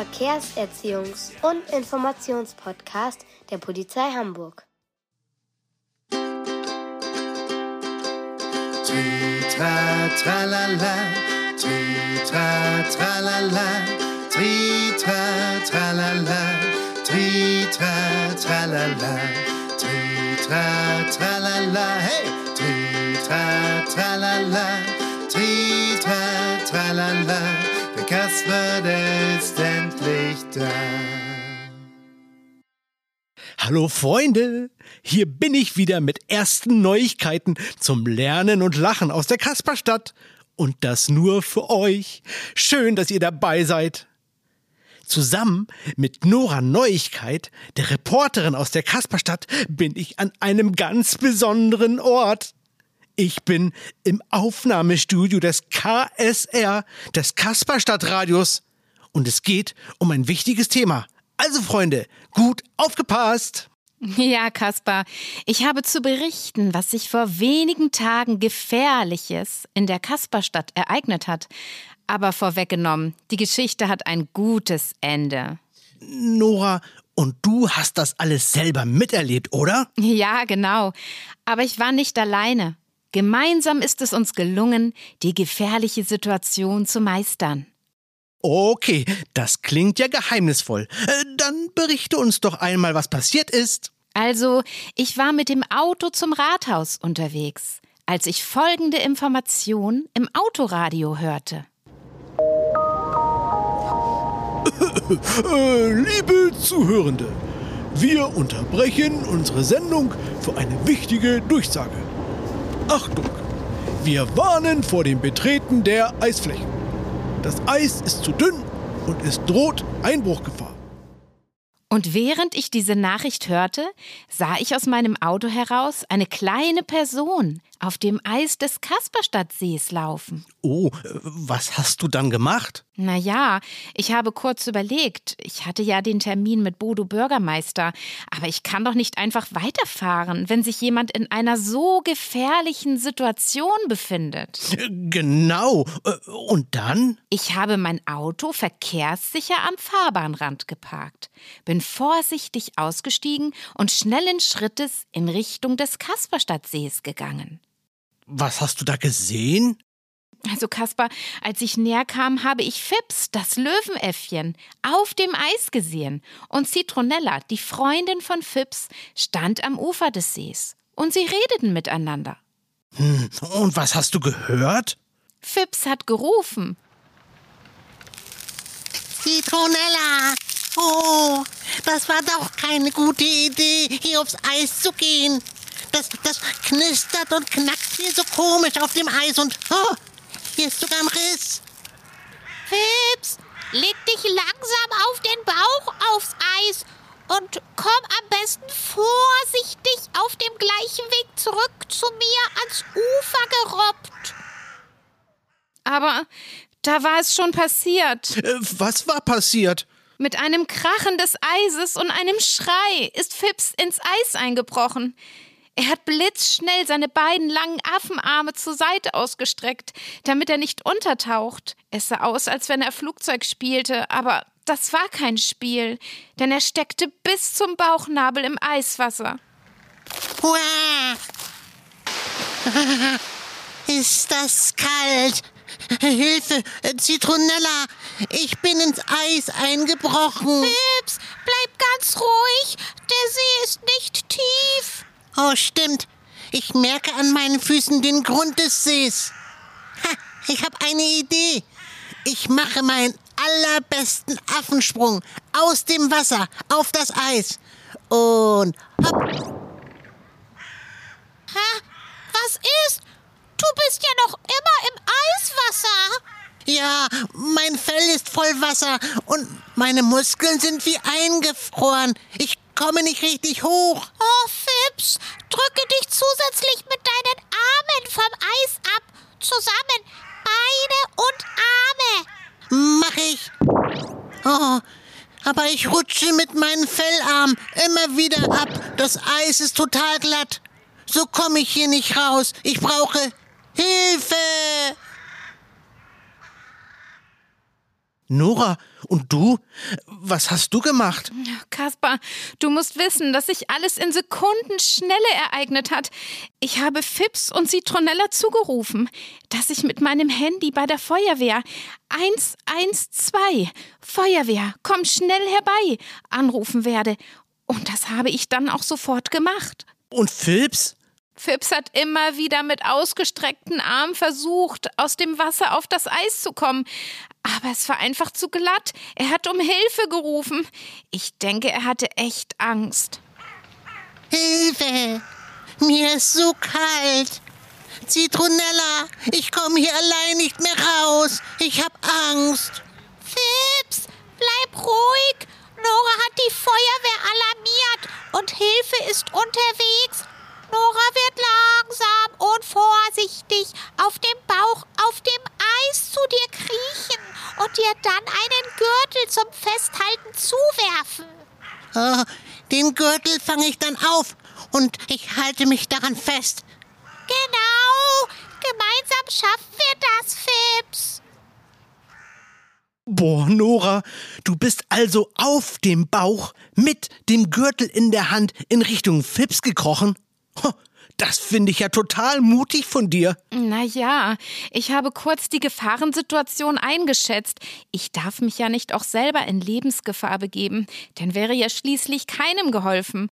Verkehrserziehungs- und Informationspodcast der Polizei Hamburg. Tritra, tralala, tritra, tralala, tritra, tralala, tritra, tralala, tritra, tralala, hey, tritra, tralala, tritra, tralala, der Kasper, der da. Hallo Freunde, hier bin ich wieder mit ersten Neuigkeiten zum Lernen und Lachen aus der Kasperstadt. Und das nur für euch. Schön, dass ihr dabei seid. Zusammen mit Nora Neuigkeit, der Reporterin aus der Kasperstadt, bin ich an einem ganz besonderen Ort. Ich bin im Aufnahmestudio des KSR, des Kasperstadtradios. Und es geht um ein wichtiges Thema. Also Freunde, gut aufgepasst! Ja, Kaspar, ich habe zu berichten, was sich vor wenigen Tagen Gefährliches in der Kasperstadt ereignet hat. Aber vorweggenommen, die Geschichte hat ein gutes Ende. Nora, und du hast das alles selber miterlebt, oder? Ja, genau. Aber ich war nicht alleine. Gemeinsam ist es uns gelungen, die gefährliche Situation zu meistern. Okay, das klingt ja geheimnisvoll. Äh, Dann berichte uns doch einmal, was passiert ist. Also, ich war mit dem Auto zum Rathaus unterwegs, als ich folgende Information im Autoradio hörte. Äh, liebe Zuhörende, wir unterbrechen unsere Sendung für eine wichtige Durchsage. Achtung! Wir warnen vor dem Betreten der Eisflächen. Das Eis ist zu dünn und es droht Einbruchgefahr. Und während ich diese Nachricht hörte, sah ich aus meinem Auto heraus eine kleine Person auf dem Eis des Kasperstadtsees laufen. Oh, äh, was hast du dann gemacht? Naja, ich habe kurz überlegt. Ich hatte ja den Termin mit Bodo Bürgermeister. Aber ich kann doch nicht einfach weiterfahren, wenn sich jemand in einer so gefährlichen Situation befindet. Genau. Äh, Und dann? Ich habe mein Auto verkehrssicher am Fahrbahnrand geparkt, bin vorsichtig ausgestiegen und schnellen Schrittes in Richtung des Kasperstadtsees gegangen. Was hast du da gesehen? Also Kaspar, als ich näher kam, habe ich Fips, das Löwenäffchen, auf dem Eis gesehen. Und Citronella, die Freundin von Fips, stand am Ufer des Sees. Und sie redeten miteinander. Hm, Und was hast du gehört? Fips hat gerufen. Citronella! Oh, das war doch keine gute Idee, hier aufs Eis zu gehen. Das, das knistert und knackt hier so komisch auf dem Eis und oh, hier ist sogar ein Riss. Fips, leg dich langsam auf den Bauch aufs Eis und komm am besten vorsichtig auf dem gleichen Weg zurück zu mir ans Ufer gerobbt. Aber da war es schon passiert. Äh, Was war passiert? Mit einem Krachen des Eises und einem Schrei ist Fips ins Eis eingebrochen. Er hat blitzschnell seine beiden langen Affenarme zur Seite ausgestreckt, damit er nicht untertaucht. Es sah aus, als wenn er Flugzeug spielte, aber das war kein Spiel, denn er steckte bis zum Bauchnabel im Eiswasser. Uah. Ist das kalt? Hilfe, Zitronella! Ich bin ins Eis eingebrochen. Fips, bleib ganz ruhig. Der See ist nicht tief. Oh, stimmt. Ich merke an meinen Füßen den Grund des Sees. Ha, ich habe eine Idee. Ich mache meinen allerbesten Affensprung aus dem Wasser auf das Eis. Und hopp. Hä? Was ist? Du bist ja noch immer im Eiswasser. Ja, mein Fell ist voll Wasser und meine Muskeln sind wie eingefroren. Ich komme nicht richtig hoch. Oh, Fips, drücke dich zusätzlich mit deinen Armen vom Eis ab. Zusammen. Beine und Arme. Mach ich. Oh, aber ich rutsche mit meinen Fellarmen immer wieder ab. Das Eis ist total glatt. so komme ich hier nicht raus. Ich brauche Hilfe. Nora, und du? Was hast du gemacht? Kaspar, du musst wissen, dass sich alles in Sekundenschnelle ereignet hat. Ich habe Fips und Zitronella zugerufen, dass ich mit meinem Handy bei der Feuerwehr 112 Feuerwehr, komm schnell herbei anrufen werde. Und das habe ich dann auch sofort gemacht. Und? Fips hat immer wieder mit ausgestreckten Armen versucht, aus dem Wasser auf das Eis zu kommen. Aber es war einfach zu glatt. Er hat um Hilfe gerufen. Ich denke, er hatte echt Angst. Hilfe! Mir ist so kalt. Zitronella, ich komme hier allein nicht mehr raus. Ich hab Angst. Fips, bleib ruhig. Nora hat die Feuerwehr alarmiert und Hilfe ist unterwegs. Nora wird langsam und vorsichtig auf dem Bauch auf dem Eis zu dir kriechen und dir dann einen Gürtel zum Festhalten zuwerfen. Oh, den Gürtel fange ich dann auf und ich halte mich daran fest. Genau, gemeinsam schaffen wir das, Fips. Boah, Nora, du bist also auf dem Bauch mit dem Gürtel in der Hand in Richtung Fips gekrochen? Das finde ich ja total mutig von dir. Naja, ich habe kurz die Gefahrensituation eingeschätzt. Ich darf mich ja nicht auch selber in Lebensgefahr begeben, denn wäre ja schließlich keinem geholfen.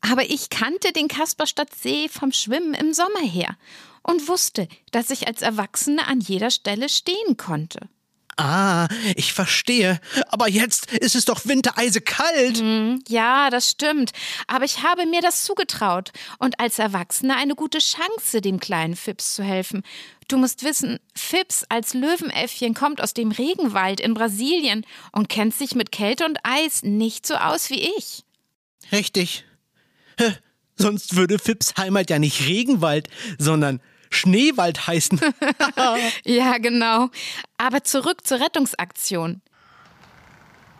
Aber ich kannte den Kasperstadt See vom Schwimmen im Sommer her und wusste, dass ich als Erwachsene an jeder Stelle stehen konnte. Ah, ich verstehe. Aber jetzt ist es doch wintereisekalt. Ja, das stimmt. Aber ich habe mir das zugetraut und als Erwachsene eine gute Chance, dem kleinen Fips zu helfen. Du musst wissen, Fips als Löwenäffchen kommt aus dem Regenwald in Brasilien und kennt sich mit Kälte und Eis nicht so aus wie ich. Richtig. Hä, Sonst würde Fips Heimat ja nicht Regenwald, sondern Schneewald heißen. Ja, genau. Aber zurück zur Rettungsaktion.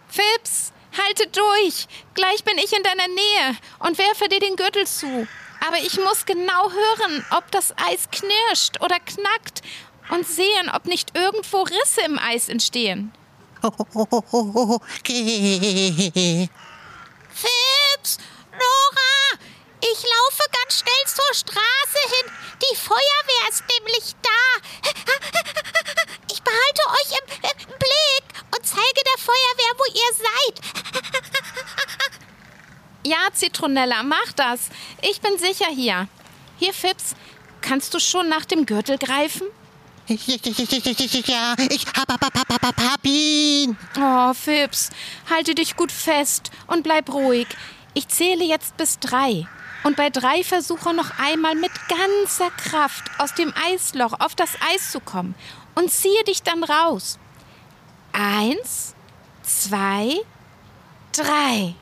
Fips, halte durch. Gleich bin ich in deiner Nähe und werfe dir den Gürtel zu. Aber ich muss genau hören, ob das Eis knirscht oder knackt und sehen, ob nicht irgendwo Risse im Eis entstehen. Okay. Fips, Nora, ich laufe ganz schnell zur Straße hin. Die Feuerwehr ist nämlich da. Ich behalte euch im, im Blick und zeige der Feuerwehr, wo ihr seid. Ja, Zitronella, mach das. Ich bin sicher hier. Hier, Fips, kannst du schon nach dem Gürtel greifen? Ja, ich hab, hab, hab, hab, hab, hab ihn. Oh, Fips, halte dich gut fest und bleib ruhig. Ich zähle jetzt bis drei. Und bei drei versuche noch einmal mit ganzer Kraft aus dem Eisloch auf das Eis zu kommen und ziehe dich dann raus. Eins, zwei, drei.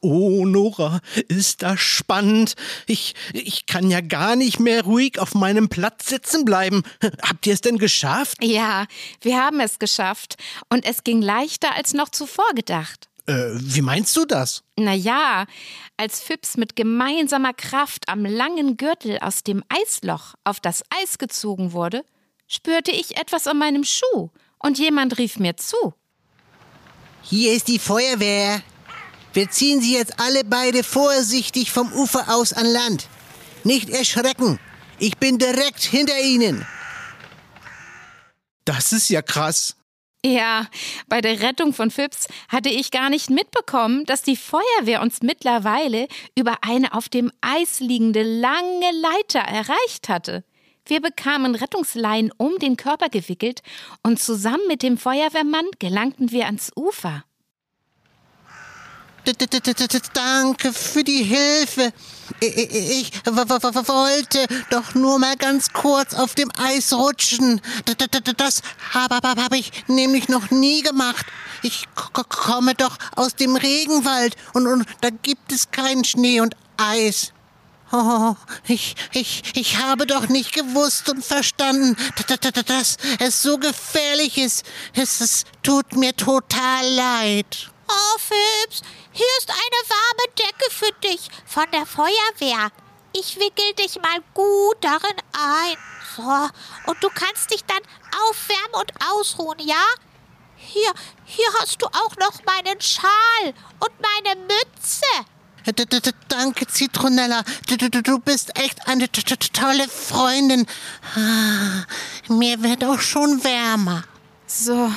Oh, Nora, ist das spannend. Ich, ich kann ja gar nicht mehr ruhig auf meinem Platz sitzen bleiben. Habt ihr es denn geschafft? Ja, wir haben es geschafft. Und es ging leichter als noch zuvor gedacht. Äh, wie meinst du das? Naja, als Fips mit gemeinsamer Kraft am langen Gürtel aus dem Eisloch auf das Eis gezogen wurde, spürte ich etwas an meinem Schuh und jemand rief mir zu. Hier ist die Feuerwehr. Wir ziehen Sie jetzt alle beide vorsichtig vom Ufer aus an Land. Nicht erschrecken. Ich bin direkt hinter Ihnen. Das ist ja krass. Ja, bei der Rettung von Fips hatte ich gar nicht mitbekommen, dass die Feuerwehr uns mittlerweile über eine auf dem Eis liegende lange Leiter erreicht hatte. Wir bekamen Rettungsleinen um den Körper gewickelt und zusammen mit dem Feuerwehrmann gelangten wir ans Ufer. Danke für die Hilfe. Ich wollte doch nur mal ganz kurz auf dem Eis rutschen. Das habe hab, hab ich nämlich noch nie gemacht. Ich komme doch aus dem Regenwald und, und da gibt es keinen Schnee und Eis. Oh, ich, ich, ich habe doch nicht gewusst und verstanden, dass es so gefährlich ist. Es, es tut mir total leid. Oh, Phipps, hier ist eine warme Decke für dich von der Feuerwehr. Ich wickel dich mal gut darin ein. So, und du kannst dich dann aufwärmen und ausruhen, ja? Hier, hier hast du auch noch meinen Schal und meine Mütze. Danke, Zitronella. Du, bist echt eine tolle Freundin. Ah, Mir wird auch schon wärmer. So,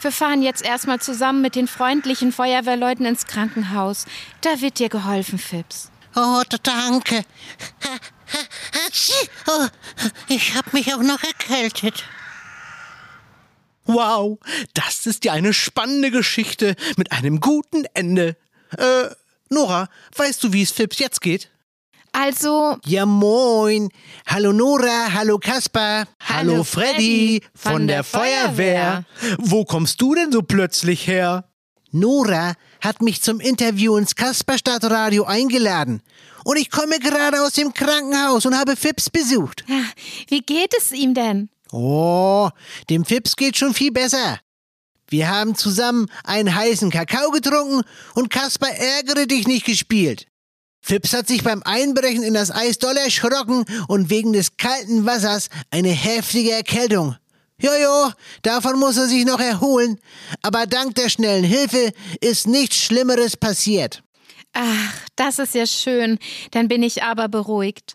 wir fahren jetzt erstmal zusammen mit den freundlichen Feuerwehrleuten ins Krankenhaus. Da wird dir geholfen, Fips. Oh, danke. Oh, ich habe mich auch noch erkältet. Wow, das ist ja eine spannende Geschichte mit einem guten Ende. Äh, Nora, weißt du, wie es Fips jetzt geht? Also, Ja, moin. Hallo Nora, hallo Kaspar. Hallo Freddy von der Feuerwehr. Wo kommst du denn so plötzlich her? Nora hat mich zum Interview ins Kasperstadtradio eingeladen. Und ich komme gerade aus dem Krankenhaus und habe Fips besucht. wie geht es ihm denn? Oh, dem Fips geht schon viel besser. Wir haben zusammen einen heißen Kakao getrunken und Kaspar ärgere dich nicht gespielt. Fips hat sich beim Einbrechen in das Eis doll erschrocken und wegen des kalten Wassers eine heftige Erkältung. Jojo, davon muss er sich noch erholen, aber dank der schnellen Hilfe ist nichts Schlimmeres passiert. Ach, das ist ja schön. Dann bin ich aber beruhigt.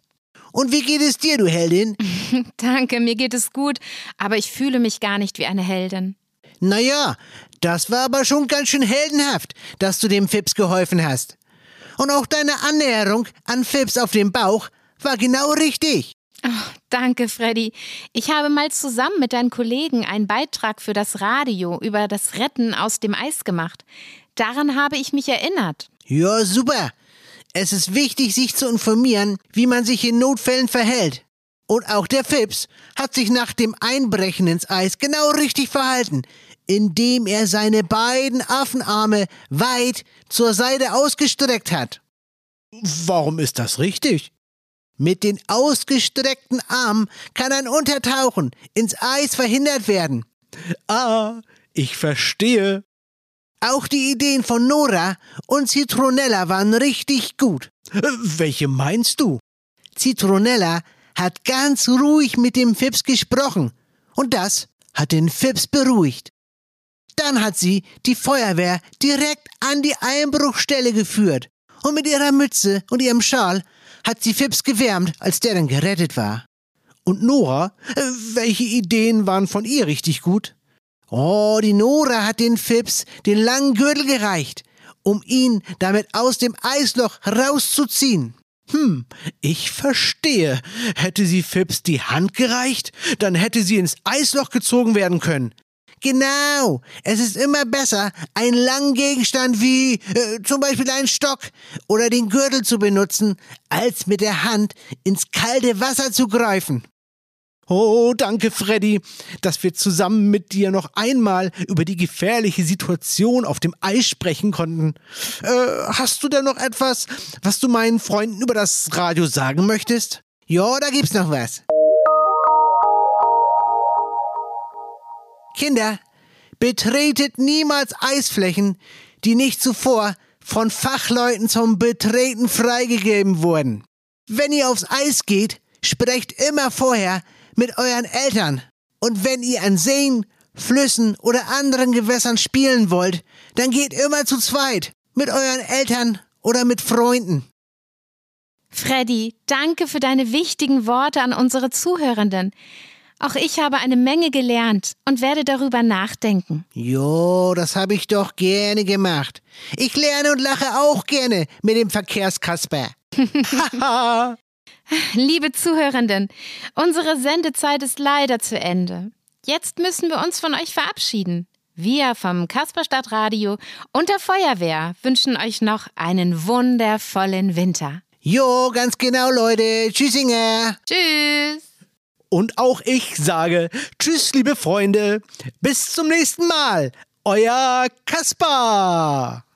Und wie geht es dir, du Heldin? Danke, mir geht es gut, aber ich fühle mich gar nicht wie eine Heldin. Naja, das war aber schon ganz schön heldenhaft, dass du dem Fips geholfen hast. Und auch deine Annäherung an Fips auf dem Bauch war genau richtig. Oh, danke, Freddy. Ich habe mal zusammen mit deinen Kollegen einen Beitrag für das Radio über das Retten aus dem Eis gemacht. Daran habe ich mich erinnert. Ja, super. Es ist wichtig, sich zu informieren, wie man sich in Notfällen verhält. Und auch der Fips hat sich nach dem Einbrechen ins Eis genau richtig verhalten, indem er seine beiden Affenarme weit zur Seite ausgestreckt hat. Warum ist das richtig? Mit den ausgestreckten Armen kann ein Untertauchen ins Eis verhindert werden. Ah, ich verstehe. Auch die Ideen von Nora und Zitronella waren richtig gut. Welche meinst du? Zitronella hat ganz ruhig mit dem Fips gesprochen und das hat den Fips beruhigt. Dann hat sie die Feuerwehr direkt an die Einbruchstelle geführt und mit ihrer Mütze und ihrem Schal hat sie Fips gewärmt, als der dann gerettet war. Und Nora, äh, welche Ideen waren von ihr richtig gut? Oh, die Nora hat den Fips den langen Gürtel gereicht, um ihn damit aus dem Eisloch rauszuziehen. Hm, ich verstehe. Hätte sie Fips die Hand gereicht, dann hätte sie ins Eisloch gezogen werden können. Genau. Es ist immer besser, einen langen Gegenstand wie äh, zum Beispiel einen Stock oder den Gürtel zu benutzen, als mit der Hand ins kalte Wasser zu greifen. Oh, danke, Freddy, dass wir zusammen mit dir noch einmal über die gefährliche Situation auf dem Eis sprechen konnten. Äh, hast du denn noch etwas, was du meinen Freunden über das Radio sagen möchtest? Ja, da gibt's noch was. Kinder, betretet niemals Eisflächen, die nicht zuvor von Fachleuten zum Betreten freigegeben wurden. Wenn ihr aufs Eis geht, sprecht immer vorher mit euren Eltern. Und wenn ihr an Seen, Flüssen oder anderen Gewässern spielen wollt, dann geht immer zu zweit. Mit euren Eltern oder mit Freunden. Freddy, danke für deine wichtigen Worte an unsere Zuhörenden. Auch ich habe eine Menge gelernt und werde darüber nachdenken. Jo, das habe ich doch gerne gemacht. Ich lerne und lache auch gerne mit dem Verkehrskasper. Liebe Zuhörenden, unsere Sendezeit ist leider zu Ende. Jetzt müssen wir uns von euch verabschieden. Wir vom Kasperstadtradio und der Feuerwehr wünschen euch noch einen wundervollen Winter. Jo, ganz genau, Leute. Tschüssinger. Tschüss! Und auch ich sage Tschüss, liebe Freunde. Bis zum nächsten Mal. Euer Kaspar.